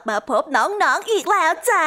ลับมาพบน้องๆออีกแล้วจ้า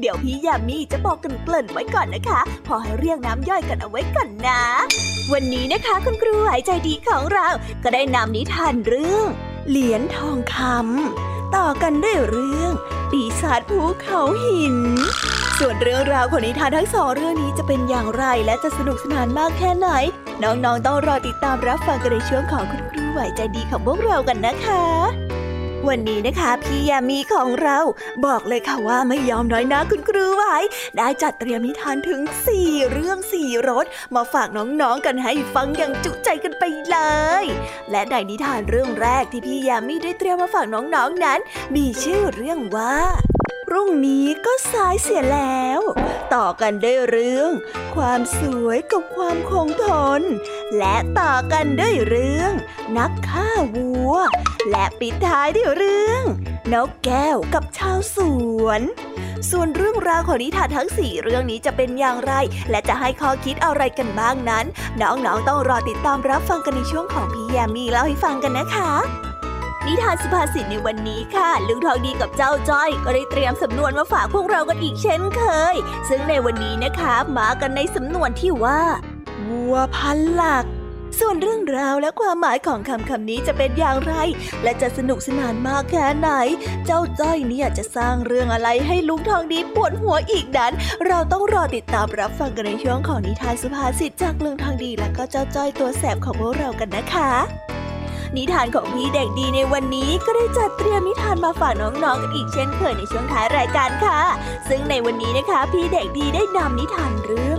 เดี๋ยวพี่ยามีจะบอกกันเกริ่นไว้ก่อนนะคะ พอให้เรียงน้ำย่อยกันเอาไว้ก่อนนะ วันนี้นะคะคุณครูหายใจดีของเรา ก็ได้นำนิทานเรื่อง เหรียญทองคำต่อกันด้วยเรื่อง ปีศาจภูเขาหิน ส่วนเรื่องราวของนิทานทั้งสองเรื่องนี้จะเป็นอย่างไรและจะสนุกสนานมากแค่ไหน น้องๆต้องรอติดตามรับฟังกันในช่วงของคุณครูไหวใจดีของพวกเรากันนะคะ วันนี้นะคะพี่ยามีของเราบอกเลยค่ะว่าไม่ยอมน้อยนะคุณครูไว้ได้จัดเตรียมนิทานถึง 4 เรื่อง4รสมาฝากน้องๆกันให้ฟังอย่างจุใจกันไปเลย และในนิทานเรื่องแรกที่พี่ยามีได้เตรียมมาฝากน้องๆนนั้น มีชื่อเรื่องว่า รุ่งนี้ก็สายเสียแล้ว ต่อกันด้วยเรื่อง ความสวยกับความคงทน และต่อกันด้วยเรื่อง นักฆ่าวัว และปิดท้ายด้วยเรื่องนกแก้วกับชาวสวน ส่วนเรื่องราวของนิทานทั้งสี่เรื่องนี้จะเป็นอย่างไร และจะให้ข้อคิดอะไรกันบ้างนั้น น้องๆต้องรอติดตามรับฟังกันในช่วงของพี่แยมมีเล่าให้ฟังกันนะคะ นิทานสุภาษิตในวันนี้ค่ะ ลุงทองดีกับเจ้าจ้อยก็ได้เตรียมสำนวนมาฝากพวกเรากันอีกเช่นเคย ซึ่งในวันนี้นะคะมากันในสำนวนที่ว่าวัวพันหลัก ส่วนเรื่องราวและความหมายของคำคำนี้จะเป็นอย่างไร และจะสนุกสนานมากแค่ไหน เจ้าจ้อยเนี่ยจะสร้างเรื่องอะไรให้ลุงทองดีปวดหัวอีกนั้น เราต้องรอติดตามรับฟังกันในช่วงของนิทานสุภาษิตจากลุงทองดีและก็เจ้าจ้อยตัวแสบของพวกเรากันนะคะ นิทานของพี่เด็กดีในวันนี้ก็ได้จัดเตรียมนิทานมาฝากน้องๆกันอีกเช่นเคยในช่วงท้ายรายการค่ะ ซึ่งในวันนี้นะคะ พี่เด็กดีได้นำนิทานเรื่อง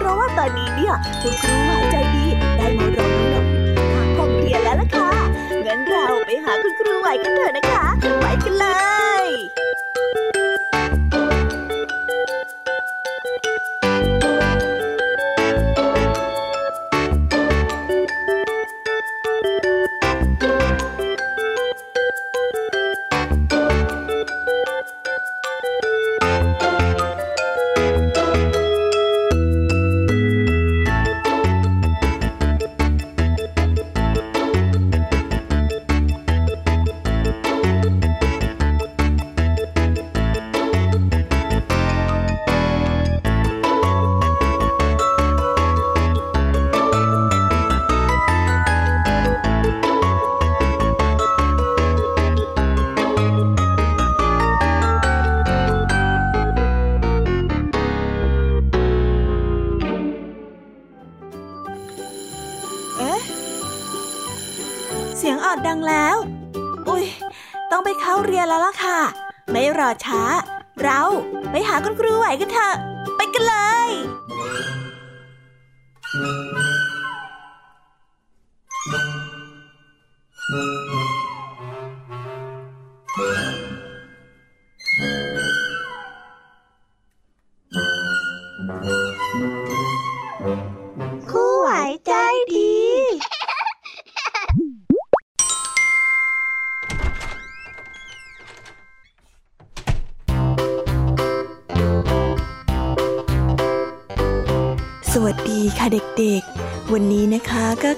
เพราะว่าตอนนี้เนี่ยคุณครูหายใจดีได้มารอน้องๆทางห้องเรียนแล้วล่ะค่ะงั้นเราไปหาคุณครูไหวกันเถอะนะคะไปกันเลย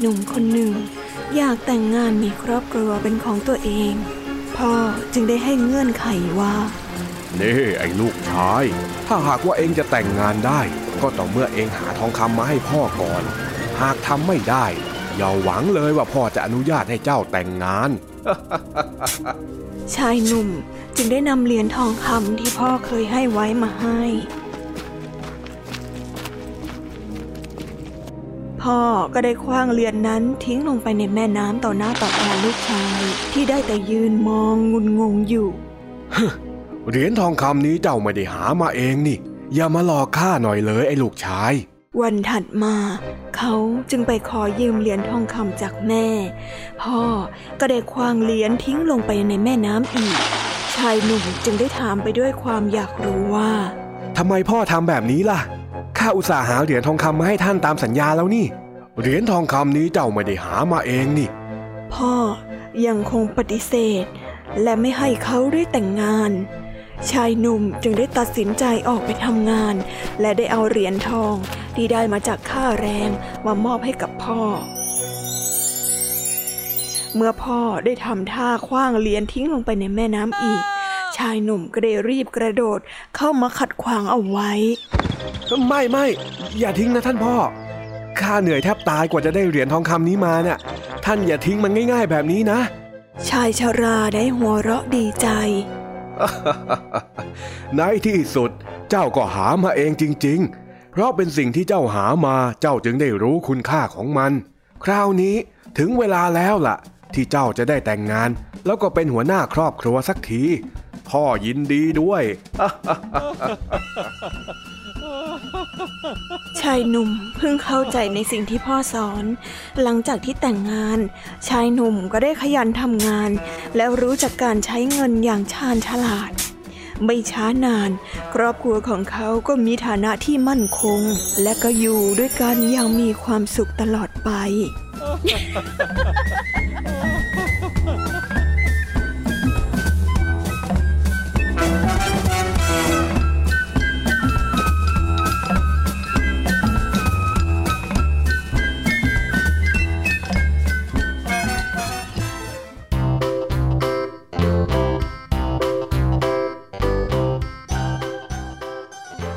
หนุ่มคนหนึ่ง อยากแต่งงานมีครอบครัวเป็นของตัวเอง พ่อจึงได้ให้เงื่อนไขว่านี่ไอ้ลูกชาย ถ้าหากว่าเองจะแต่งงานได้ ก็ต้องเมื่อเองหาทองคำมาให้พ่อก่อน หากทำไม่ได้ อย่าหวังเลยว่าพ่อจะอนุญาตให้เจ้าแต่งงาน ชายหนุ่มจึงได้นำเหรียญทองคำที่พ่อเคยให้ไว้มาให้ พ่อก็ได้คว้างเรือนนั้นทิ้งลงไปในแม่น้ำต่อหน้าต่อตาลูกชาย ที่ได้แต่ยืนมองงุนงงอยู่เหรียญทองคำนี้เจ้าไม่ได้หามาเองนี่ อย่ามาหลอกข้าหน่อยเลยไอ้ลูกชาย วันถัดมา เขาจึงไปขอยืมเหรียญทองคำจากแม่ พ่อก็ได้คว้างเหรียญทิ้งลงไปในแม่น้ำอีก ชายหนุ่มจึงได้ถามไปด้วยความอยากรู้ว่าทำไมพ่อทำแบบนี้ล่ะ ข้าอุตส่าห์หาเหรียญทองคำมาให้ท่านตามสัญญาแล้วนี่ เหรียญทองคำนี้เจ้าไม่ได้หามาเองนี่ พ่อยังคงปฏิเสธ และไม่ให้เขาได้แต่งงาน ชายหนุ่มจึงได้ตัดสินใจออกไปทำงาน และได้เอาเหรียญทองที่ได้มาจากค่าแรงมามอบให้กับพ่อ เมื่อพ่อได้ทำท่าคว้างเหรียญทิ้งลงไปในแม่น้ำอีก ชายหนุ่มก็ได้รีบกระโดดเข้ามาขัดขวางเอาไว้ ไม่ไม่อย่าทิ้งนะท่านพ่อข้าเหนื่อยแทบตายกว่าจะได้เหรียญทองคำนี้มาเนี่ยท่านอย่าทิ้งมันง่ายๆแบบนี้นะ ชายชาราได้หัวเราะดีใจ ในที่สุดเจ้าก็หามาเองจริงเพราะเป็นสิ่งที่เจ้าหามาเจ้าจึงได้รู้คุณค่าของมัน คราวนี้ถึงเวลาแล้วล่ะ ที่เจ้าจะได้แต่งงาน แล้วก็เป็นหัวหน้าครอบครัวสักที พ่อยินดีด้วย ชายหนุ่มเพิ่งเข้าใจในสิ่งที่พ่อสอน หลังจากที่แต่งงาน ชายหนุ่มก็ได้ขยันทำงาน แล้วรู้จักการใช้เงินอย่างชาญฉลาด ไม่ช้านาน ครอบครัวของเขาก็มีฐานะที่มั่นคง และก็อยู่ด้วยกันอย่างมีความสุขตลอดไป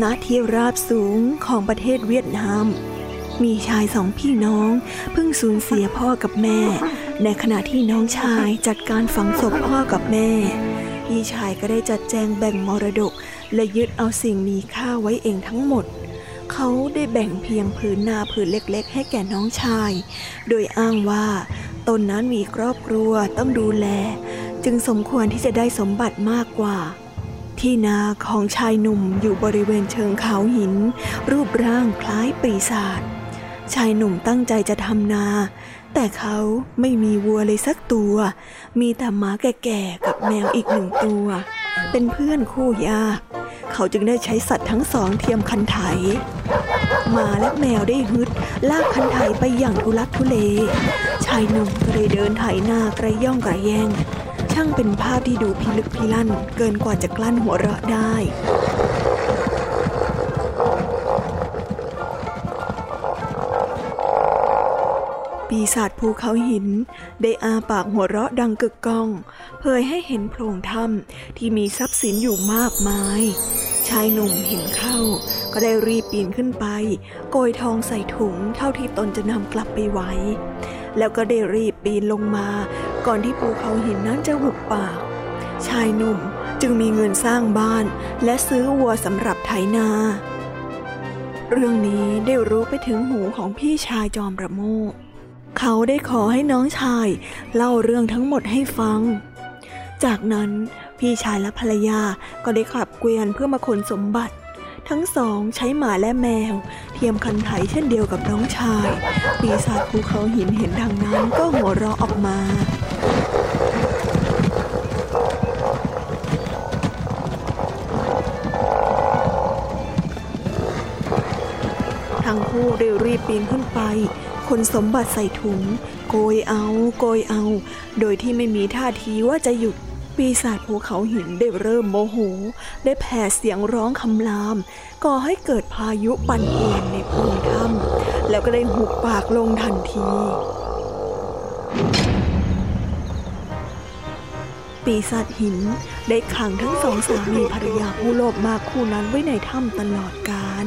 ณที่ราบสูงของประเทศเวียดนาม มีชายสองพี่น้องเพิ่งสูญเสียพ่อกับแม่ ในขณะที่น้องชายจัดการฝังศพพ่อกับแม่ พี่ชายก็ได้จัดแจงแบ่งมรดก และยึดเอาสิ่งมีค่าไว้เองทั้งหมดเขาได้แบ่งเพียงผืนนาผืนเล็กๆ ให้แก่น้องชาย โดยอ้างว่าตนนั้นมีครอบครัวต้องดูแล จึงสมควรที่จะได้สมบัติมากกว่า ที่นาของชายหนุ่มอยู่บริเวณเชิงเขาหิน รูปร่างคล้ายปีศาจชายหนุ่มตั้งใจจะทำนา แต่เขาไม่มีวัวเลยสักตัว มีแต่หมาแก่ๆกับแมวอีกหนึ่งตัว เป็นเพื่อนคู่ยากเขาจึงได้ใช้สัตว์ทั้งสองเทียมคันไถหมาและแมวได้ฮึด ลากคันไถไปอย่างทุลักทุเล ชายหนุ่มก็เลยเดินไถนากระย่องกระแยง ช่างเป็นภาพที่ดูพิลึกพิลั่นเกินกว่าจะกลั้นหัวเราะได้ปีศาจภูเขาหิน ได้อาปากหัวเราะดังกึกก้อง เผยให้เห็นโพรงถ้ำที่มีทรัพย์สินอยู่มากมาย ชายหนุ่มเห็นเข้า ก็ได้รีบปีนขึ้นไป โกยทองใส่ถุงเท่าที่ตนจะนำกลับไปไว้ แล้วก็ได้รีบปีนลงมา ก่อนที่ภูเขาหินนั้นจะหุบปากชายหนุ่มจึงมีเงินสร้างบ้านและซื้อวัวสำหรับไถนา เรื่องนี้ได้รู้ไปถึงหูของพี่ชายจอมประโมทเขาได้ขอให้น้องชายเล่าเรื่องทั้งหมดให้ฟัง จากนั้นพี่ชายและภรรยาก็ได้ขับเกวียนเพื่อมาขนสมบัติ ทั้งสองใช้หมาและแมว เทียมคันไถเช่นเดียวกับน้องชาย ปีศาจภูเขาหินเห็นดังนั้นก็หัวเราะออกมาทั้งคู่ได้รีบปีนขึ้นไปขนสมบัติใส่ถุง โกยเอา โกยเอา โดยที่ไม่มีท่าทีว่าจะหยุด ปีศาจภูเขาหินได้เริ่มโมโห ได้แผ่เสียงร้องคำราม ก่อให้เกิดพายุปั่นป่วนในพื้นถ้ำแล้วก็ได้หุบปากลงทันที ปีศาจหินได้ขังทั้งสองสามีภรรยาผู้โลภมากคู่นั้นไว้ในถ้ำตลอดกาล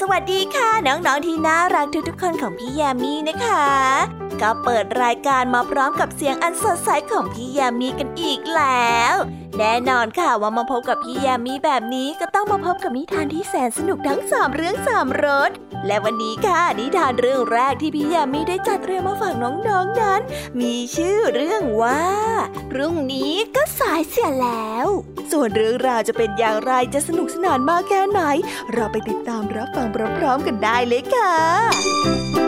สวัสดีค่ะ น้องๆที่น่ารักทุกๆคนของพี่ยามีนะคะ ก็เปิดรายการมาพร้อมกับเสียงอันสดใสของพี่ยามีกันอีกแล้ว แน่นอนค่ะว่ามาพบกับพี่ยามีแบบนี้ก็ต้องมาพบกับนิทานที่แสนสนุกทั้งสามเรื่องสามรสและวันนี้ค่ะนิทานเรื่องแรกที่พี่ยามีได้จัดเตรียมมาฝากน้องๆนนั้น มีชื่อเรื่องว่าพรุ่งนี้ก็สายเสียแล้ว ส่วนเรื่องราวจะเป็นอย่างไรจะสนุกสนานมากแค่ไหน เราไปติดตามรับฟังพร้อมๆกันได้เลยค่ะ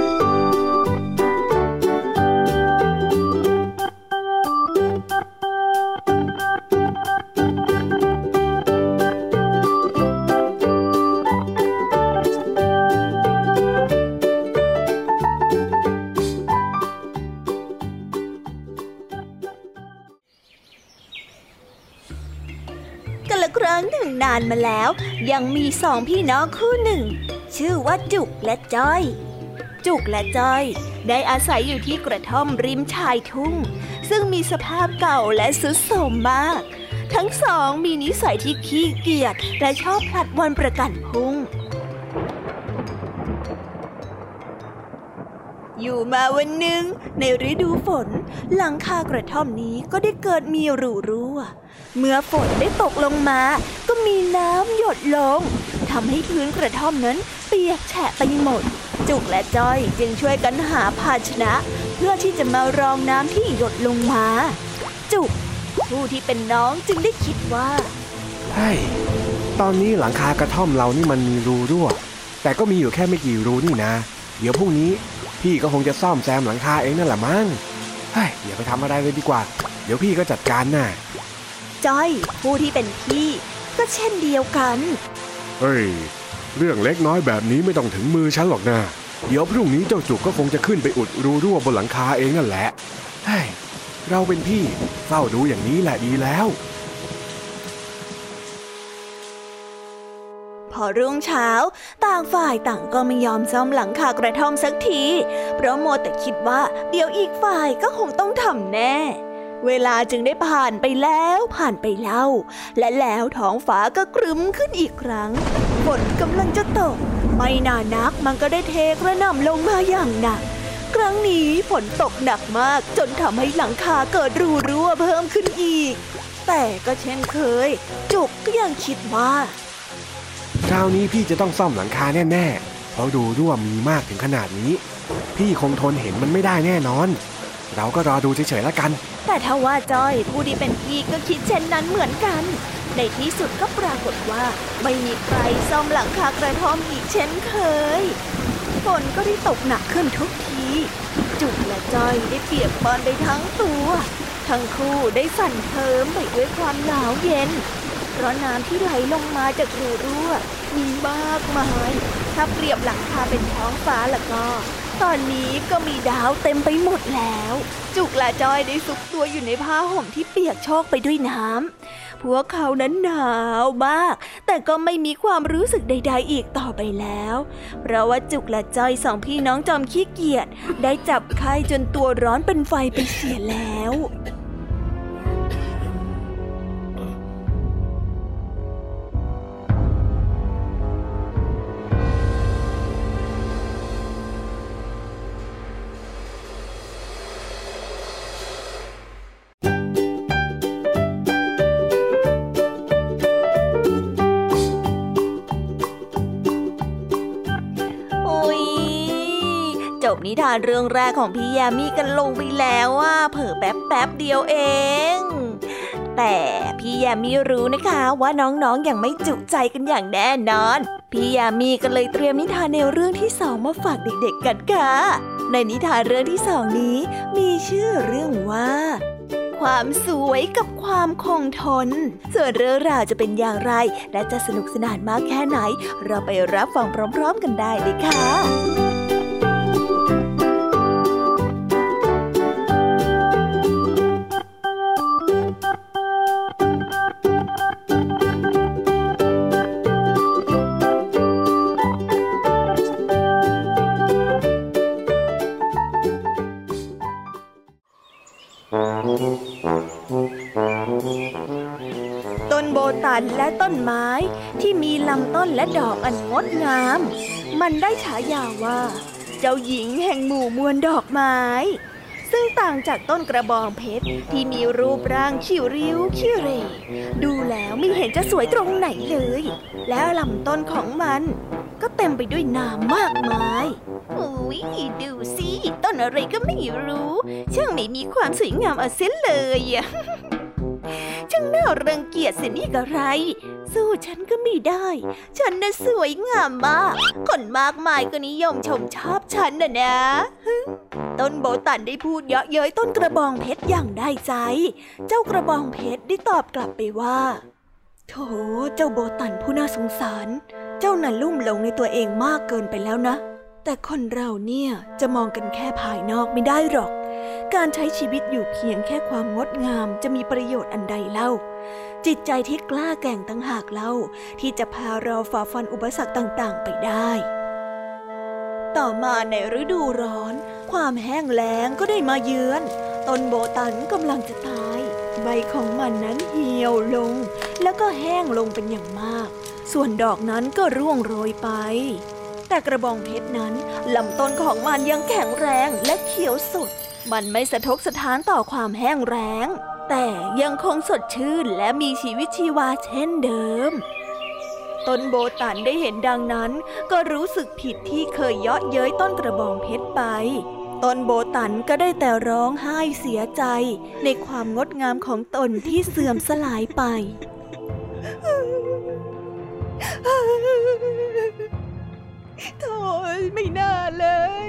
ตลอดร้างหนานมาแล้ว ยังมีสองพี่น้องคู่หนึ่ง ชื่อว่าจุกและจ้อย จุกและจ้อย ได้อาศัยอยู่ที่กระท่อมริมชายทุ่ง ซึ่งมีสภาพเก่าและสุดโทรมมาก ทั้งสองมีนิสัยที่ขี้เกียจและชอบผลัดวันประกันพุ่งอยู่มาวันหนึ่งในฤดูฝน หลังคากระท่อมนี้ก็ได้เกิดมีรูรั่ว เมื่อฝนได้ตกลงมา ก็มีน้ำหยดลงทำให้พื้นกระท่อมนั้นเปียกแฉะไปหมด จุกและจ้อยจึงช่วยกันหาภาชนะ เพื่อที่จะมารองน้ำที่หยดลงมา จุก ผู้ที่เป็นน้องจึงได้คิดว่าเฮ้ยตอนนี้หลังคากระท่อมเรานี่มันมีรูรั่ว แต่ก็มีอยู่แค่ไม่กี่รูนี่นะ เดี๋ยวพรุ่งนี้ พี่ก็คงจะซ่อมแซมหลังคาเองนั่นแหละมั้งเฮ้ยอย่าไปทำอะไรเลยดีกว่า เดี๋ยวพี่ก็จัดการน่ะ จ้อย ผู้ที่เป็นพี่ ก็เช่นเดียวกัน เฮ้ย เรื่องเล็กน้อยแบบนี้ไม่ต้องถึงมือฉันหรอกนะ เดี๋ยวพรุ่งนี้เจ้าจุกก็คงจะขึ้นไปอุดรูรั่วบนหลังคาเองนั่นแหละเฮ้ยเราเป็นพี่เฝ้าดูอย่างนี้แหละดีแล้ว พอรุ่งเช้า ต่างฝ่ายต่างก็ไม่ยอมซ่อมหลังคากระท่อมสักที เพราะโมวแต่คิดว่า เดี๋ยวอีกฝ่ายก็คงต้องทำแน่ เวลาจึงได้ผ่านไปแล้วผ่านไปเล่า และแล้วท้องฟ้าก็ครึ้มขึ้นอีกครั้งฝนกำลังจะตก ไม่นานนักมันก็ได้เทกระหน่ำลงมาอย่างหนัก ครั้งนี้ฝนตกหนักมากจนทำให้หลังคาเกิดรูรั่วเพิ่มขึ้นอีก แต่ก็เช่นเคย จุกก็ยังคิดว่า คราวนี้พี่จะต้องซ่อมหลังคาแน่ๆ เพราะดูรั่วมีมากถึงขนาดนี้ พี่คงทนเห็นมันไม่ได้แน่นอน เราก็รอดูเฉยๆแล้วกัน แต่ถ้าว่าจ้อยผู้ที่เป็นพี่ก็คิดเช่นนั้นเหมือนกัน ในที่สุดก็ปรากฏว่าไม่มีใครซ่อมหลังคากระท่อมอีกเช่นเคย ฝนก็ได้ตกหนักขึ้นทุกที จุกและจ้อยได้เปียกปอนไปทั้งตัว ทั้งคู่ได้สั่นเทิมไปด้วยความหนาวเย็น เพราะน้ำที่ไหลลงมาจากรูรั่วมีมากมาย ถ้าเปรียบหลังคาเป็นท้องฟ้าแล้วก็ ตอนนี้ก็มีดาวเต็มไปหมดแล้ว จุกและจอยได้ซุกตัวอยู่ในผ้าห่มที่เปียกโชกไปด้วยน้ำ พวกเขานั้นหนาวมาก แต่ก็ไม่มีความรู้สึกใด ๆ อีกต่อไปแล้ว เพราะว่าจุกและจอยสองพี่น้องจอมขี้เกียจได้จับไข้จนตัวร้อนเป็นไฟไปเสียแล้ว นิทานเรื่องแรกของพี่ยามีกันลงไปแล้วว่าเผอแป๊บแป๊บเดียวเอง แต่พี่ยามีรู้นะคะว่าน้องๆออย่างไม่จุใจกันอย่างแน่นอน พี่ยามีก็เลยเตรียมนิทานแนวเรื่องที่สองมาฝากเด็กๆกันค่ะ ในนิทานเรื่องที่สองนี้ มีชื่อเรื่องว่าความสวยกับความคงทน ส่วนเรื่องราวจะเป็นอย่างไร และจะสนุกสนานมากแค่ไหน เราไปรับฟังพร้อม ๆ กันได้เลยค่ะ และต้นไม้ที่มีลำต้นและดอกอันงดงาม มันได้ฉายาว่า เจ้าหญิงแห่งหมู่มวลดอกไม้ ซึ่งต่างจากต้นกระบองเพชรที่มีรูปร่างคิ้ริ้วคิ้เรดูแล้วไม่เห็นจะสวยตรงไหนเลย แล้วลำต้นของมัน ก็เต็มไปด้วยน้ำมากมายอุ้ยดูสิต้นอะไรก็ไม่รู้ ช่างไม่มีความสวยงามเอาเสียเลยอะ รังเกียจเสียนี่กะไร สู้ฉันก็ไม่ได้ ฉันน่ะสวยงามมาก คนมากมายก็นิยมชมชอบฉันน่ะนะ ต้นโบตันได้พูดเยาะเย้ยต้นกระบองเพชรอย่างได้ใจ เจ้ากระบองเพชรได้ตอบกลับไปว่าโถเจ้าโบตันผู้น่าสงสาร เจ้าน่ะลุ่มหลงในตัวเองมากเกินไปแล้วนะ แต่คนเราเนี่ยจะมองกันแค่ภายนอกไม่ได้หรอก การใช้ชีวิตอยู่เพียงแค่ความงดงามจะมีประโยชน์อันใดเล่า จิตใจที่กล้าแก่งตั้งหากเล่าที่จะพาเราฝ่าฟันอุปสรรคต่างๆ ไปได้ ต่อมาในฤดูร้อน ความแห้งแล้งก็ได้มาเยือน ต้นโบตันกำลังจะตาย ใบของมันนั้นเหี่ยวลง แล้วก็แห้งลงเป็นอย่างมาก ส่วนดอกนั้นก็ร่วงโรยไป แต่กระบองเพชรนั้นลำต้นของมันยังแข็งแรงและเขียวสุด มันไม่สะทกสะท้านต่อความแห้งแล้ง แต่ยังคงสดชื่นและมีชีวิตชีวาเช่นเดิม ต้นโบตันได้เห็นดังนั้น ก็รู้สึกผิดที่เคยเยาะเย้ยต้นกระบองเพชรไป ต้นโบตันก็ได้แต่ร้องไห้เสียใจ ในความงดงามของตนที่เสื่อมสลายไปโธ่ไม่น่าเลย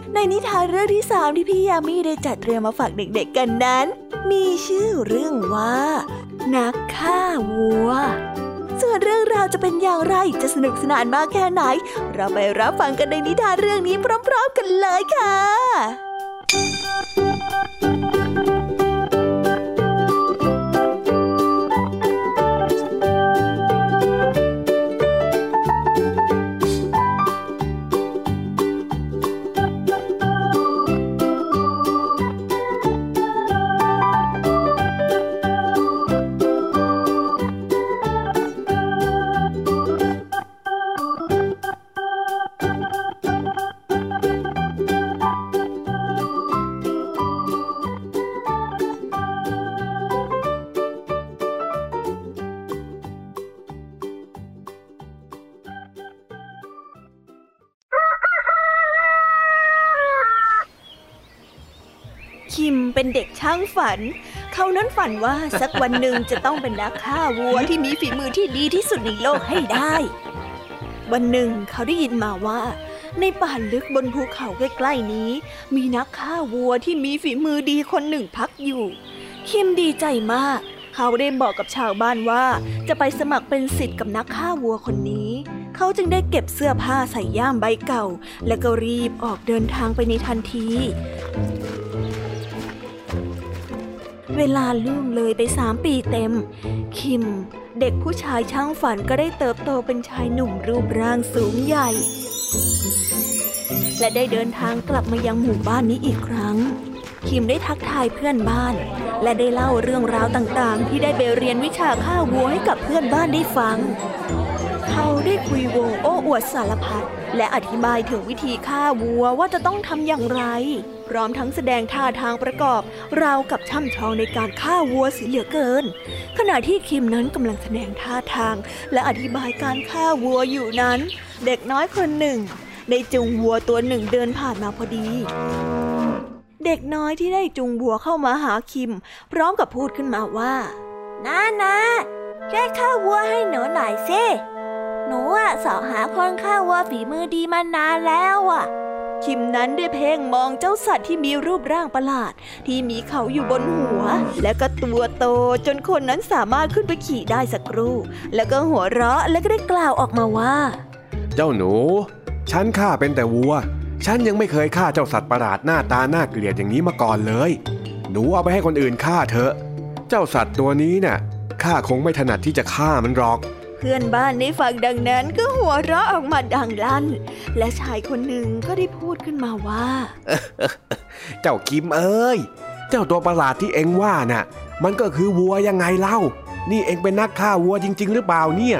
ในนิทานเรื่องที่สามที่พี่ยามีได้จัดเตรียมมาฝากเด็กๆกันนั้น มีชื่อเรื่องว่า นักฆ่าวัว ส่วนเรื่องราวจะเป็นอย่างไรจะสนุกสนานมากแค่ไหน เราไปรับฟังกันในนิทานเรื่องนี้พร้อม ๆ กันเลยค่ะ ฝัน เขานั้นฝันว่าสักวันหนึ่งจะต้องเป็นนักฆ่าวัวที่มีฝีมือที่ดีที่สุดในโลกให้ได้ วันหนึ่งเขาได้ยินมาว่า ในป่าลึกบนภูเขาใกล้ๆนี้ มีนักฆ่าวัวที่มีฝีมือดีคนหนึ่งพักอยู่ คิมดีใจมาก เขาได้บอกกับชาวบ้านว่าจะไปสมัครเป็นศิษย์กับนักฆ่าวัวคนนี้เขาจึงได้เก็บเสื้อผ้าใส่ย่ามใบเก่า และก็รีบออกเดินทางไปในทันที เวลาล่วงเลยไปสามปีเต็ม คิม เด็กผู้ชายช่างฝันก็ได้เติบโตเป็นชายหนุ่มรูปร่างสูงใหญ่ และได้เดินทางกลับมายังหมู่บ้านนี้อีกครั้ง คิมได้ทักทายเพื่อนบ้าน และได้เล่าเรื่องราวต่างๆ ที่ได้ไปเรียนวิชาฆ่าวัวให้กับเพื่อนบ้านได้ฟัง ได้คุยวงโอ้อวดสารพัดและอธิบายถึงวิธีฆ่าวัวว่าจะต้องทำอย่างไร พร้อมทั้งแสดงท่าทางประกอบ ราวกับช่ำชองในการฆ่าวัวเสียเหลือเกิน ขณะที่คิมนั้นกำลังแสดงท่าทาง และอธิบายการฆ่าวัวอยู่นั้น เด็กน้อยคนหนึ่งได้จูงวัวตัวหนึ่งเดินผ่านมาพอดีเด็กน้อยที่ได้จูงวัวเข้ามาหาคิม พร้อมกับพูดขึ้นมาว่า น้านะช่วยฆ่าวัวให้หนูหน่อยสิ หนูอะสอหาคนฆ่าวัวฝีมือดีมานานแล้วอะคิมนั้นได้เพ่งมองเจ้าสัตว์ที่มีรูปร่างประหลาด ที่มีเขาอยู่บนหัว และก็ตัวโตจนคนนั้นสามารถขึ้นไปขี่ได้สักครู่ แล้วก็หัวเราะและก็ได้กล่าวออกมาว่า เจ้าหนู ฉันฆ่าเป็นแต่วัว ฉันยังไม่เคยฆ่าเจ้าสัตว์ประหลาดหน้าตาน่าเกลียดอย่างนี้มาก่อนเลย หนูเอาไปให้คนอื่นฆ่าเถอะ เจ้าสัตว์ตัวนี้เนี่ยข้าคงไม่ถนัดที่จะฆ่ามันหรอก พื่อนบ้านได้ฟังดังนั้นก็หัวเราะออกมาดังลั่น และชายคนหนึ่งก็ได้พูดขึ้นมาว่า เจ้ากิมเอ้ย เจ้าตัวประหลาดที่เอ็งว่าน่ะ มันก็คือวัวยังไงเล่า นี่เอ็งเป็นนักฆ่าวัวจริง ๆ หรือเปล่าเนี่ย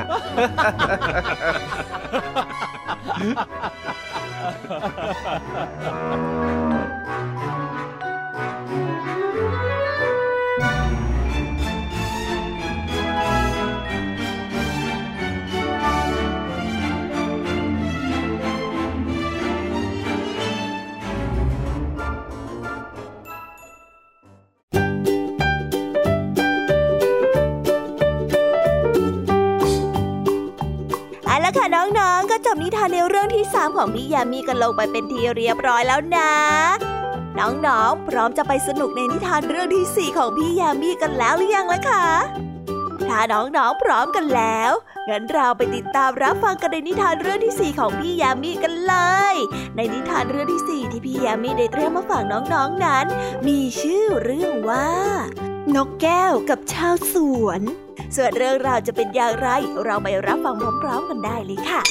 ของพี่ยามีกันลงไปเป็นทีเรียบร้อยแล้วนะ น้องๆ พร้อมจะไปสนุกในนิทานเรื่องที่สี่ของพี่ยามีกันแล้วหรือยังล่ะคะถ้าน้องๆ พร้อมกันแล้ว งั้นเราไปติดตามรับฟังกันในนิทานเรื่องที่สี่ของพี่ยามีกันเลย ในนิทานเรื่องที่สี่ที่พี่ยามีได้เตรียมมาฝากน้องๆนนั้น มีชื่อเรื่องว่า นกแก้วกับชาวสวน ส่วนเรื่องราวจะเป็นอย่างไร เราไปรับฟังพร้อมๆ กันได้เลยค่ะ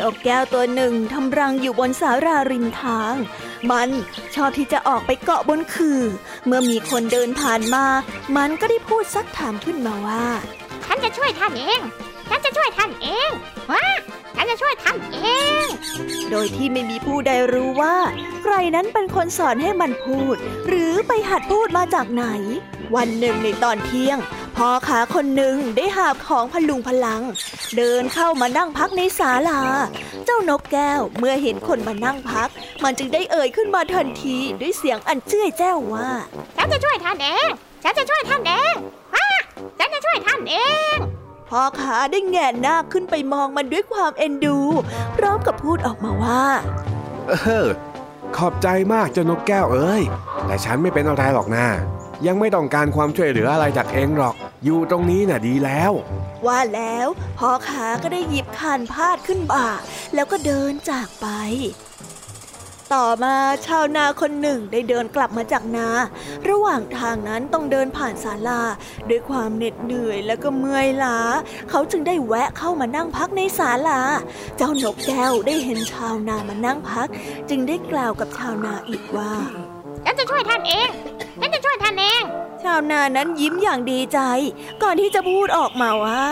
นกแก้วตัวหนึ่งทำรังอยู่บนสาราริมทาง มันชอบที่จะออกไปเกาะบนคือ เมื่อมีคนเดินผ่านมา มันก็ได้พูดซักถามขึ้นมาว่า ฉันจะช่วยท่านเอง ฉันจะช่วยท่านเองว้าฉันจะช่วยท่านเอง โดยที่ไม่มีผู้ใดรู้ว่า ใครนั้นเป็นคนสอนให้มันพูด หรือไปหัดพูดมาจากไหน วันหนึ่งในตอนเที่ยง พ่อขาคนหนึ่งได้หาบของพลุงพลัง เดินเข้ามานั่งพักในศาลา เจ้านกแก้วเมื่อเห็นคนมานั่งพัก มันจึงได้เอ่ยขึ้นมาทันทีด้วยเสียงอันเจ้ยแจ้วว่า ฉันจะช่วยท่านเอง ฉันจะช่วยท่านเองว้าฉันจะช่วยท่านเองพ่อขาได้แงนหน้าขึ้นไปมองมันด้วยความเอ็นดู พร้อมกับพูดออกมาว่า เออ ขอบใจมากเจ้านกแก้วเอ้ย แต่ฉันไม่เป็นอะไรหรอกนะ ยังไม่ต้องการความช่วยเหลืออะไรจากเองหรอก อยู่ตรงนี้น่ะดีแล้ว ว่าแล้วพ่อขาก็ได้หยิบคานพาดขึ้นบ่า แล้วก็เดินจากไป ต่อมาชาวนาคนหนึ่งได้เดินกลับมาจากนา ระหว่างทางนั้นต้องเดินผ่านศาลา ด้วยความเหน็ดเหนื่อยแล้วก็เมื่อยล้า เขาจึงได้แวะเข้ามานั่งพักในศาลา เจ้านกแก้วได้เห็นชาวนามานั่งพัก จึงได้กล่าวกับชาวนาอีกว่า ฉันจะช่วยท่านเอง ฉันจะช่วยท่านเอง ชาวนานั้นยิ้มอย่างดีใจ ก่อนที่จะพูดออกมาว่า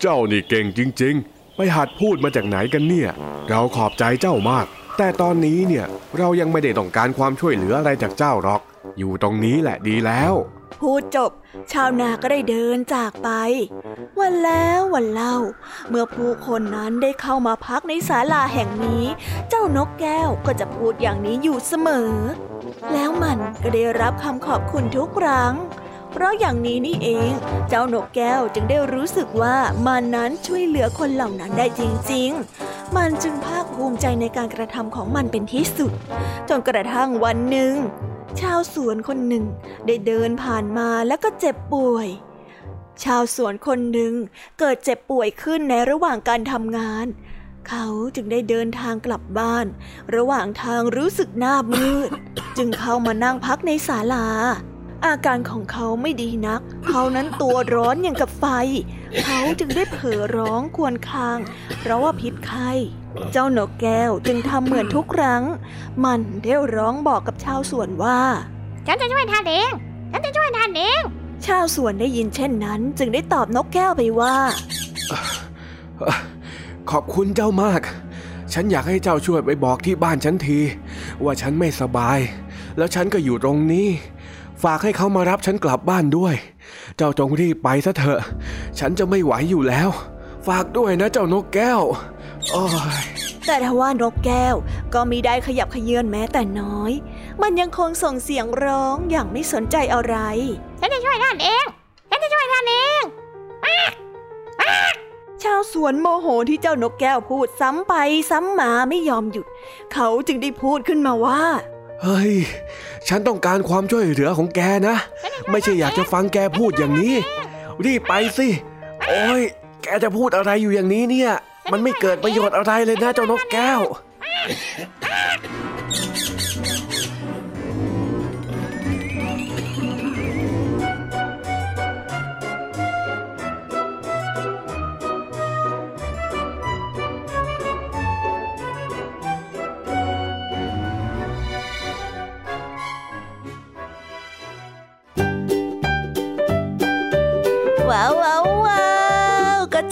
เจ้านี่เก่งจริง ๆ ไปหัดพูดมาจากไหนกันเนี่ย เราขอบใจเจ้ามาก แต่ตอนนี้เนี่ยเรายังไม่ได้ต้องการความช่วยเหลืออะไรจากเจ้าหรอก อยู่ตรงนี้แหละดีแล้ว พูดจบ ชาวนาก็ได้เดินจากไป วันแล้ววันเล่า เมื่อผู้คนนั้นได้เข้ามาพักในศาลาแห่งนี้ เจ้านกแก้วก็จะพูดอย่างนี้อยู่เสมอ แล้วมันก็ได้รับคำขอบคุณทุกครั้ง เพราะอย่างนี้นี่เอง เจ้านกแก้วจึงได้รู้สึกว่ามันนั้นช่วยเหลือคนเหล่านั้นได้จริง ๆมันจึงภาคภูมิใจในการกระทำของมันเป็นที่สุด จนกระทั่งวันหนึ่ง ชาวสวนคนหนึ่งได้เดินผ่านมาแล้วก็เจ็บป่วย ชาวสวนคนหนึ่งเกิดเจ็บป่วยขึ้นในระหว่างการทำงาน เขาจึงได้เดินทางกลับบ้าน ระหว่างทางรู้สึกหน้ามืด จึงเข้ามานั่งพักในศาลา อาการของเขาไม่ดีนัก เขานั้นตัวร้อนอย่างกับไฟ เขาจึงได้เผลอร้องครวรคราง เพราะว่าพิษไข้ เจ้านกแก้วจึงทำเหมือนทุกครั้ง มันได้ร้องบอกกับชาวสวนว่า ฉันจะช่วยท่านเอง ฉันจะช่วยท่านเอง ชาวสวนได้ยินเช่นนั้น จึงได้ตอบนกแก้วไปว่า ขอบคุณเจ้ามาก ฉันอยากให้เจ้าช่วยไปบอกที่บ้านฉันที ว่าฉันไม่สบาย แล้วฉันก็อยู่ตรงนี้ ฝากให้เขามารับฉันกลับบ้านด้วย เจ้าจงรีบไปซะเถอะ ฉันจะไม่ไหวอยู่แล้ว ฝากด้วยนะเจ้านกแก้วโอ้ยแต่ทว่านกแก้วก็มิได้ขยับเขยื้อนแม้แต่น้อย มันยังคงส่งเสียงร้องอย่างไม่สนใจอะไร ฉันจะช่วยท่านเอง ฉันจะช่วยท่านเองชาวสวนโมโหที่เจ้านกแก้วพูดซ้ำไปซ้ำมาไม่ยอมหยุด เขาจึงได้พูดขึ้นมาว่า เฮ้ย ฉันต้องการความช่วยเหลือของแกนะ ไม่ใช่อยากจะฟังแกพูดอย่างนี้ รีบไปสิ โอ้ย แกจะพูดอะไรอยู่อย่างนี้เนี่ย มันไม่เกิดประโยชน์อะไรเลยนะเจ้านกแก้ว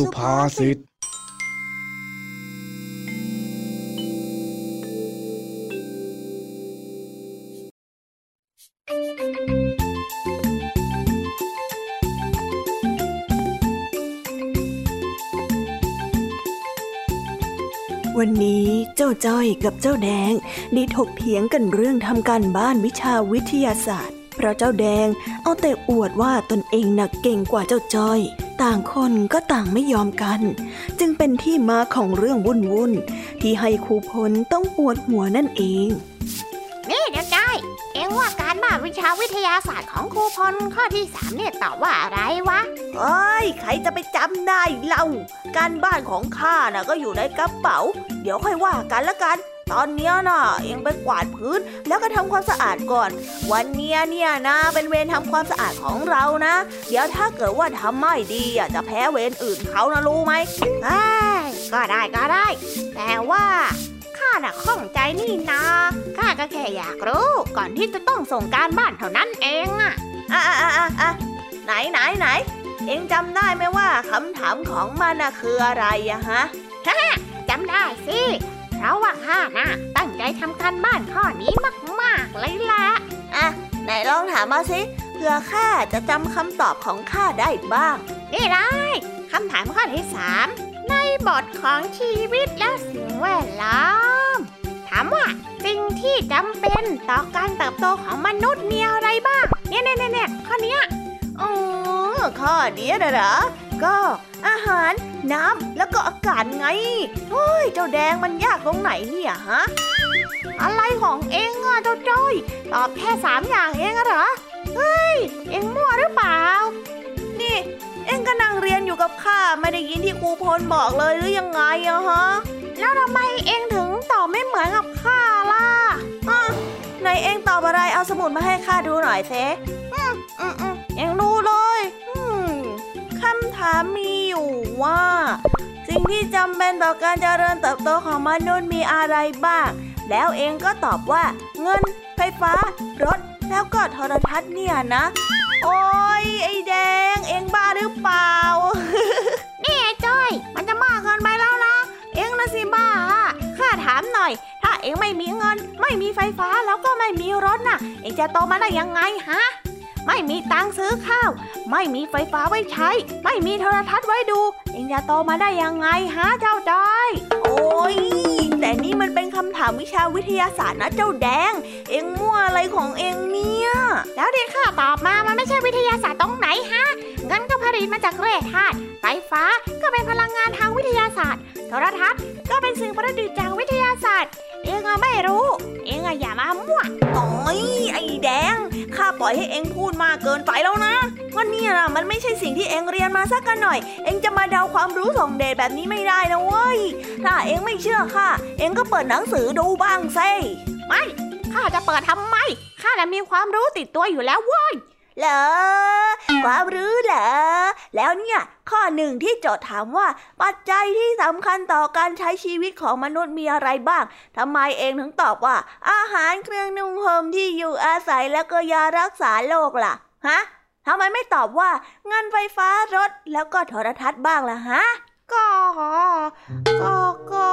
สุภาษิตวันนี้เจ้าจ้อยกับเจ้าแดงได้ถกเถียงกันเรื่องทำการบ้านวิชาวิทยาศาสตร์ เพราะเจ้าแดงเอาแต่อวดว่าตนเองหนักเก่งกว่าเจ้าจ้อย ต่างคนก็ต่างไม่ยอมกัน จึงเป็นที่มาของเรื่องวุ่นวุ่นๆที่ให้ครูพลต้องปวดหัวนั่นเอง นี่เดี๋ยวได้ เอ็งว่าการบ้านวิชาวิทยาศาสตร์ของครูพลข้อที่สามเนี่ยตอบว่าอะไรวะเฮ้ยใครจะไปจำได้เล่า การบ้านของข้าน่ะก็อยู่ในกระเป๋า เดี๋ยวค่อยว่ากันละกัน ตอนเนี้ยน่ะ เองไปกวาดพื้นแล้วก็ทำความสะอาดก่อน วันเนี้ยเนี่ยนะ เป็นเวรทำความสะอาดของเรานะ เดี๋ยวถ้าเกิดว่าทำไม่ดีอะจะแพ้เวรอื่นเขานะรู้ไหมเอ้ยก็ได้ก็ได้ แต่ว่าข้าน่ะข้องใจนี่นาข้าก็แค่อยากรู้ ก่อนที่จะต้องส่งการบ้านเท่านั้นเองอะอะอะอะอะอะไหนไหนไหน เองจำได้ไหมว่าคำถามของมันน่ะคืออะไรอะฮะจำได้สิเพราะว่า ข้าน่ะตั้งใจทำการบ้านข้อนี้มาก ๆ เลยล่ะอะ ไหนลองถามมาสิเพื่อข้าจะจำคำตอบของข้าได้บ้างนี่เลยคำถามข้อที่สามในบทของชีวิตและสิ่งแวดล้อม ถามว่าสิ่งที่จำเป็นต่อการเติบโตของมนุษย์มีอะไรบ้าง เนี่ยเนี่ยเนี่ยเนี่ยข้อเนี้ยอ๋อข้อเนี้ยนะเหรอ ก็ อาหาร น้ำแล้วก็อากาศไงเฮ้ยเจ้าแดงมันยากตรงไหนเนี่ยฮะอะไรของเองอะเจ้าจ้อยตอบแค่สามอย่างเองอะเหรอเฮ้ยเองมั่วหรือเปล่า นี่ เอ็งก็นั่งเรียนอยู่กับข้าไม่ได้ยินที่ครูพลบอกเลยหรือยังไงอะฮะแล้วทำไมเองถึงตอบไม่เหมือนกับข้าล่ะไหนเอ็งตอบอะไรเอาสมุดมาให้ข้าดูหน่อยเซอืมอืมเอ็งดูเลย คำถามมีอยู่ว่า สิ่งที่จำเป็นต่อการเจริญเติบโตของมนุษย์มีอะไรบ้าง แล้วเองก็ตอบว่า เงิน ไฟฟ้า รถ แล้วก็โทรทัศน์เนี่ยนะ โอ้ยไอ้แดง เองบ้าหรือเปล่า นี่ไอ้จ้อย มันจะมากเกินไปแล้วนะ เองนะสิบ้าข้าถามหน่อย ถ้าเองไม่มีเงิน ไม่มีไฟฟ้าแล้วก็ไม่มีรถน่ะ เองจะโตมาได้ยังไงฮะ ไม่มีตังค์ซื้อข้าว ไม่มีไฟฟ้าไว้ใช้ ไม่มีโทรทัศน์ไว้ดูเองจะโตมาได้ยังไงฮะเจ้าดอยโอ้ยแต่นี่มันเป็นคำถามวิชาวิทยาศาสตร์นะเจ้าแดง เองมั่วอะไรของเองเนี่ย แล้วที่ข้าตอบมามันไม่ใช่วิทยาศาสตร์ตรงไหนฮะเงินก็ผลิตมาจากแร่ธาตุไฟฟ้าก็เป็นพลังงานทางวิทยาศาสตร์โทรทัศน์ก็เป็นสิ่งประดิษฐ์จากวิทยาศาสตร์ เองอะไม่รู้ เองอะอย่ามามั่วโอ้ยไอ้แดง ข้าปล่อยให้เองพูดมากเกินไปแล้วนะวันนี่ยนะมันไม่ใช่สิ่งที่เองเรียนมาสักกันหน่อย เองจะมาเดาความรู้ส่งเดชแบบนี้ไม่ได้นะเว้ย ถ้าเองไม่เชื่อข้าเองก็เปิดหนังสือดูบ้างซิไม่ข้าจะเปิดทำไมข้าน่ะมีความรู้ติดตัวอยู่แล้วเว้ย เหรอ ความรู้เหรอ แล้วเนี่ย ข้อหนึ่งที่โจทย์ถามว่า ปัจจัยที่สำคัญต่อการใช้ชีวิตของมนุษย์มีอะไรบ้างทำไมเองถึงตอบว่า อาหารเครื่องนุ่งห่มที่อยู่อาศัยแล้วก็ยารักษาโรคล่ะ ฮะทำไมไม่ตอบว่าเงินไฟฟ้ารถแล้วก็โทรทัศน์บ้างล่ะฮะก็ก็ก็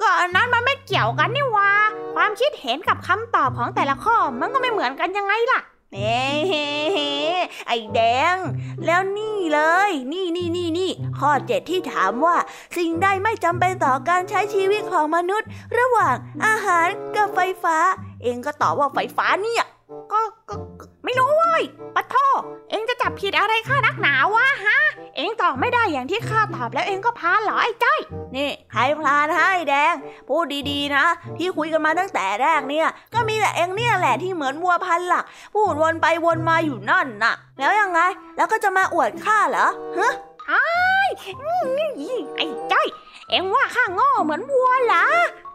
ก็อันนั้นมันไม่เกี่ยวกันนี่วะความคิดเห็นกับคำตอบของแต่ละข้อมันก็ไม่เหมือนกันยังไงล่ะ เฮ้ไอ้แดง แล้วนี่เลย นี่นี่นี่นี่ข้อเจ็ดที่ถามว่า สิ่งใดไม่จำเป็นต่อการใช้ชีวิตของมนุษย์ ระหว่างอาหารกับไฟฟ้า เองก็ตอบว่าไฟฟ้าเนี่ย ก็ก็ไม่รู้เว้ยปะโทเองจะจับผิดอะไรข้านักหนาวะฮะ เองตอบไม่ได้อย่างที่ข้าตอบแล้วเองก็พาเหรอไอ้จ้อยนี่ใครพลานให้แดง พูดดีๆนะ ที่คุยกันมาตั้งแต่แรกเนี่ย ก็มีแต่เองเนี่ยแหละที่เหมือนวัวพันหลัก พูดวนไปวนมาอยู่นั่นน่ะ แล้วยังไง แล้วก็จะมาอวดข้าเหรอฮะ นี่ไอ้จ้อยเองว่าข้าโง่เหมือนวัวเหรอ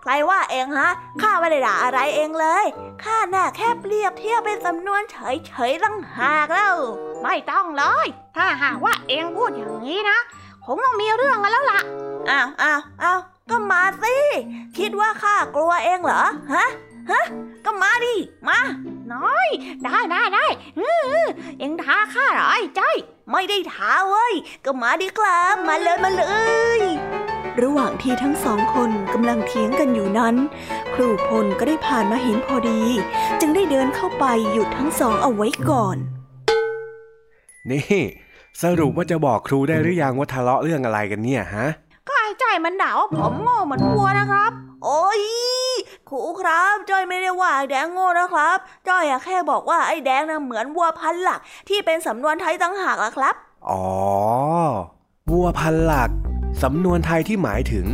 ใครว่าเองฮะข้าไม่ได้ด่าอะไรเองเลยข้าน่ะแค่เปรียบเทียบเป็นสำนวนเฉยๆตั้งหากแล้ว ไม่ต้องเลยถ้าหากว่าเองพูดอย่างนี้นะคงต้องมีเรื่องกันแล้วล่ะอ้าวอ้าวอ้าวก็มาสิคิดว่าข้ากลัวเองเหรอฮะ ฮะ ก็มาดิ มา น้อย ได้ได้ได้อื้อเอ็งท้าข้าเหรอไอ้จ้อยไม่ได้ท้าเว้ย ก็มาดิครับ มาเลยมาเลย ระหว่างที่ทั้งสองคนกำลังเถียงกันอยู่นั้น ครูพลก็ได้ผ่านมาเห็นพอดี จึงได้เดินเข้าไปหยุดทั้งสองเอาไว้ก่อน นี่ สรุปว่าจะบอกครูได้หรือยังว่าทะเลาะเรื่องอะไรกันเนี่ยฮะก็ไอ้จ้อยมันด่าว่าผมโง่เหมือนวัวนะครับ โอ้ย ครูครับจ้อยไม่ได้ว่าไอ้แดงโง่นะครับ จ้อยแค่บอกว่าไอ้แดงน่ะเหมือนวัวพันหลัก ที่เป็นสำนวนไทยตั้งหากล่ะครับ อ๋อ วัวพันหลัก สำนวนไทยที่หมายถึง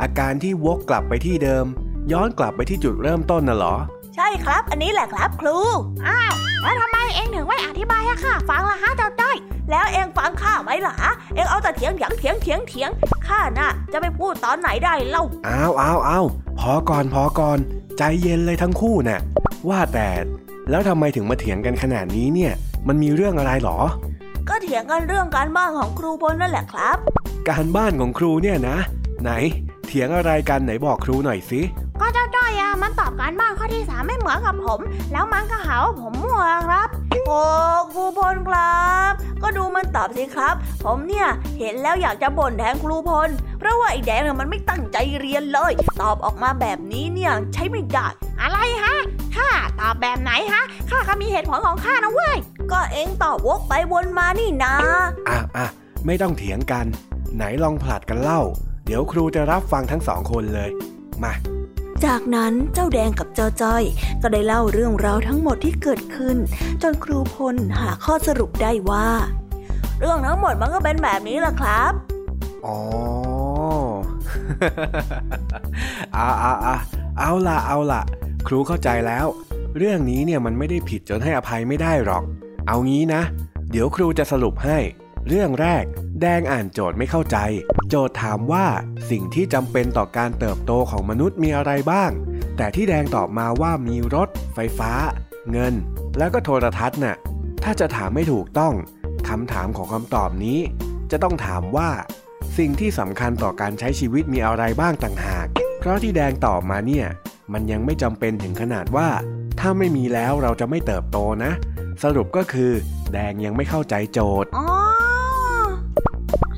อาการที่วกกลับไปที่เดิม ย้อนกลับไปที่จุดเริ่มต้นน่ะเหรอ ใช่ครับ อันนี้แหละครับครู อ้าว แล้วทำไมเองถึงไม่อธิบายให้ข้าฟังล่ะฮะเจ้าจ้อย แล้วเองฟังข้าไหมล่ะ เองเอาแต่เถียงเถียงเถียงเถียงเถียงข้าน่ะ จะไปพูดตอนไหนได้เล่า อ้าวอ้าวอ้าวพอก่อนพอก่อน ใจเย็นเลยทั้งคู่น่ะ ว่าแต่ แล้วทำไมถึงมาเถียงกันขนาดนี้เนี่ย มันมีเรื่องอะไรเหรอ ก็เถียงกันเรื่องการบ้านของครูพลนั่นแหละครับ การบ้านของครูเนี่ยนะ ไหน เถียงอะไรกันไหนบอกครูหน่อยสิ ก็เจ้าจ้อยอะมันตอบการบ้านข้อที่สามไม่เหมือนกับผม แล้วมันก็หาว่าผมมั่วครับ โอ้ครูพลครับ ก็ดูมันตอบสิครับ ผมเนี่ยเห็นแล้วอยากจะบ่นแทนครูพล เพราะว่าไอ้แดงน่ะมันไม่ตั้งใจเรียนเลย ตอบออกมาแบบนี้เนี่ยใช้ไม่ได้อะไรฮะข้าตอบแบบไหนฮะข้าก็มีเหตุผลของข้านะเว้ย ก็เองตอบวกไปวนมานี่นะอะอะไม่ต้องเถียงกัน ไหนลองผลัดกันเล่า เดี๋ยวครูจะรับฟังทั้งสองคนเลย มา จากนั้นเจ้าแดงกับเจ้าจ้อย ก็ได้เล่าเรื่องราวทั้งหมดที่เกิดขึ้น จนครูพลหาข้อสรุปได้ว่า เรื่องทั้งหมดมันก็เป็นแบบนี้แหละครับ อ๋ออ่าอ่าอาเอาล่ะเอาล่ะ ครูเข้าใจแล้ว เรื่องนี้เนี่ยมันไม่ได้ผิดจนให้อภัยไม่ได้หรอก เอางี้นะ เดี๋ยวครูจะสรุปให้ เรื่องแรก แดงอ่านโจทย์ไม่เข้าใจ โจทย์ถามว่าสิ่งที่จำเป็นต่อการเติบโตของมนุษย์มีอะไรบ้าง แต่ที่แดงตอบมาว่ามีรถ ไฟฟ้า เงิน แล้วก็โทรทัศน์น่ะ ถ้าจะถามไม่ถูกต้องคำถามของคำตอบนี้ จะต้องถามว่า สิ่งที่สำคัญต่อการใช้ชีวิตมีอะไรบ้างต่างหาก เพราะที่แดงตอบมาเนี่ย มันยังไม่จำเป็นถึงขนาดว่า ถ้าไม่มีแล้วเราจะไม่เติบโตนะ สรุปก็คือ แดงยังไม่เข้าใจโจทย์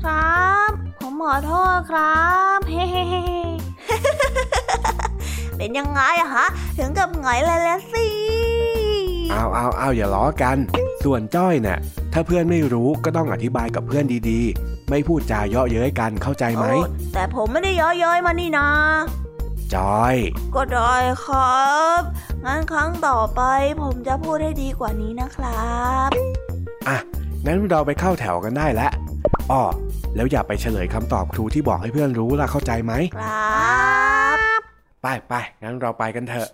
ครับ ผมขอโทษครับเฮ้เฮ้เฮ้เฮ้เป็นยังไงอะฮะ ถึงกับหงอยเลยละสิเอาเอาเอาอย่าล้อกัน ส่วนจ้อยน่ะถ้าเพื่อนไม่รู้ก็ต้องอธิบายกับเพื่อนดีๆ ไม่พูดจาเยาะเย้ยกันเข้าใจไหมโอ้แต่ผมไม่ได้เย้อเย้ยมานี่นะจอย ก็ได้ครับ งั้นครั้งต่อไปผมจะพูดให้ดีกว่านี้นะครับ อะ งั้นเราไปเข้าแถวกันได้แล้วอ้อแล้วอย่าไปเฉลยคำตอบครูที่บอกให้เพื่อนรู้ล่ะเข้าใจไหมครับ ไปไปงั้นเราไปกันเถอะ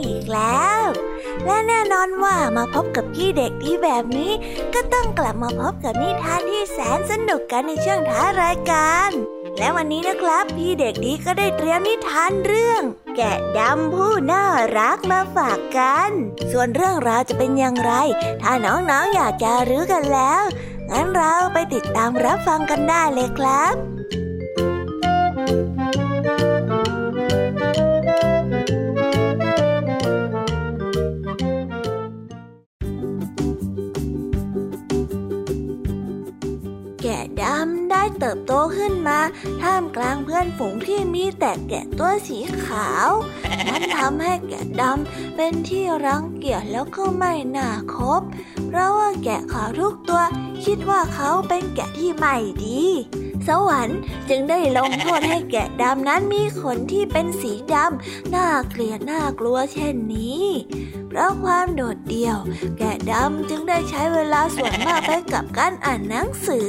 อีกแล้ว และแน่นอนว่ามาพบกับพี่เด็กดีแบบนี้ ก็ต้องกลับมาพบกับนิทานที่แสนสนุกกันในช่วงท้ารายการ และวันนี้นะครับ พี่เด็กดีก็ได้เตรียมนิทานเรื่อง แกะดำผู้น่ารักมาฝากกัน ส่วนเรื่องราวจะเป็นอย่างไร ถ้าน้องๆออยากจะรู้กันแล้วงั้นเราไปติดตามรับฟังกันได้เลยครับ เติบโตขึ้นมา ท่ามกลางเพื่อนฝูงที่มีแต่แกะตัวสีขาว นั่นทำให้แกะดำเป็นที่รังเกียจแล้วก็ไม่น่าคบ เพราะว่าแกะขาวทุกตัวคิดว่าเขาเป็นแกะที่ไม่ดี สวรรค์จึงได้ลงโทษให้แกะดำนั้นมีขนที่เป็นสีดำน่าเกลียดน่ากลัวเช่นนี้ เพราะความโดดเดี่ยว แกะดำจึงได้ใช้เวลาส่วนมากไปกับการอ่านหนังสือ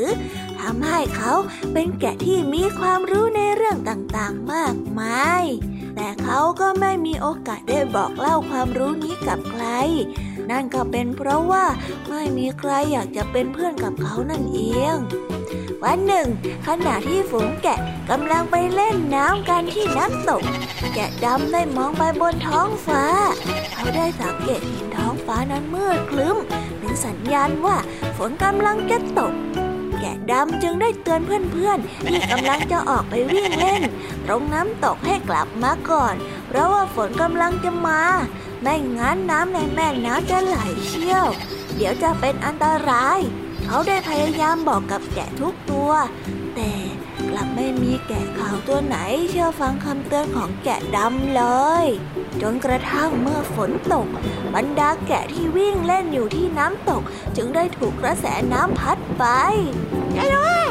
ทำให้เขาเป็นแกะที่มีความรู้ในเรื่องต่างๆมากมาย แต่เขาก็ไม่มีโอกาสได้บอกเล่าความรู้นี้กับใคร นั่นก็เป็นเพราะว่าไม่มีใครอยากจะเป็นเพื่อนกับเขานั่นเอง วันหนึ่ง ขณะที่ฝูงแกะกำลังไปเล่นน้ำกันที่น้ำตก แกะดำได้มองไปบนท้องฟ้า เขาได้สังเกตเห็นท้องฟ้านั้นมืดคลึ้ม เป็นสัญญาณว่าฝนกำลังจะตกแกะดำจึงได้เตือนเพื่อนๆ ที่กำลังจะออกไปวิ่งเล่น ตรงน้ำตกให้กลับมาก่อน เพราะว่าฝนกำลังจะมา ไม่งั้นน้ำในแม่น้ำจะไหลเชี่ยว เดี๋ยวจะเป็นอันตราย เขาได้พยายามบอกกับแกะทุกตัว แต่กลับไม่มีแกะขาวตัวไหนเชื่อฟังคำเตือนของแกะดำเลย จนกระทั่งเมื่อฝนตก บรรดาแกะที่วิ่งเล่นอยู่ที่น้ำตก จึงได้ถูกกระแสน้ำพัดไปช่วยด้วย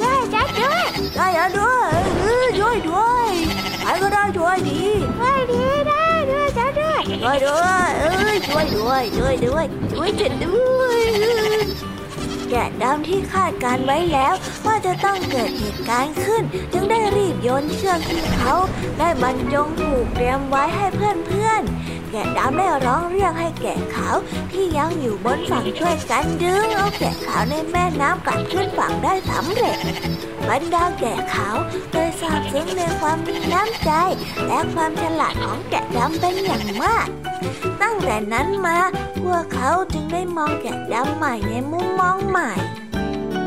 ช่วยช่วยด้วยช่วยด้วยช่วยด้วยใครก็ได้ช่วยดีช่วยดีได้ด้วยช่วยด้วยช่วยด้วยเอ้ยช่วยด้วยช่วยด้วยช่วยฉันด้วย แกะดำที่คาดการไว้แล้ว ว่าจะต้องเกิดเหตุการณ์ขึ้น จึงได้รีบโยนเชือกที่เขาได้บรรจงผูกเตรียมไว้ให้เพื่อนๆ แกะดำได้ร้องเรียกให้แกะขาวที่ยังอยู่บนฝั่งช่วยกันดึงเอาแกะขาวในแม่น้ำกลับขึ้นฝั่งได้สำเร็จ บรรดาแกะขาวโดยทราบซึ้งในความมีน้ำใจ และความฉลาดของแกะดำเป็นอย่างมาก ตั้งแต่นั้นมา พวกเขาจึงได้มองแกะดำใหม่ในมุมมองใหม่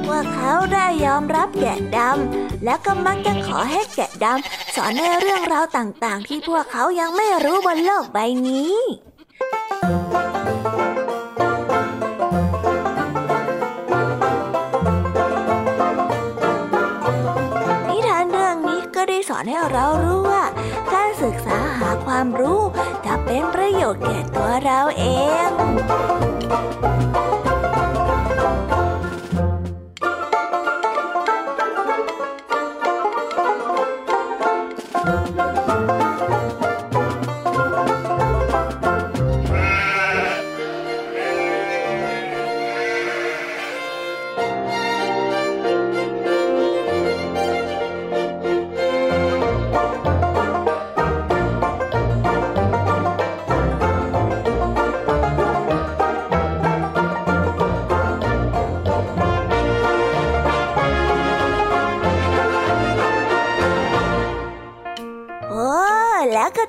พวกเขาได้ยอมรับแกะดำและก็มักจะขอให้แกะดำสอนในเรื่องราวต่างๆ ที่พวกเขายังไม่รู้บนโลกใบนี้ อนให้เรารู้ว่า การศึกษาหาความรู้จะเป็นประโยชน์แก่ตัวเราเอง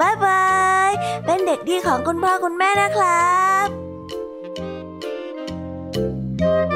บายบาย เป็นเด็กดีของคุณพ่อคุณแม่นะครับำ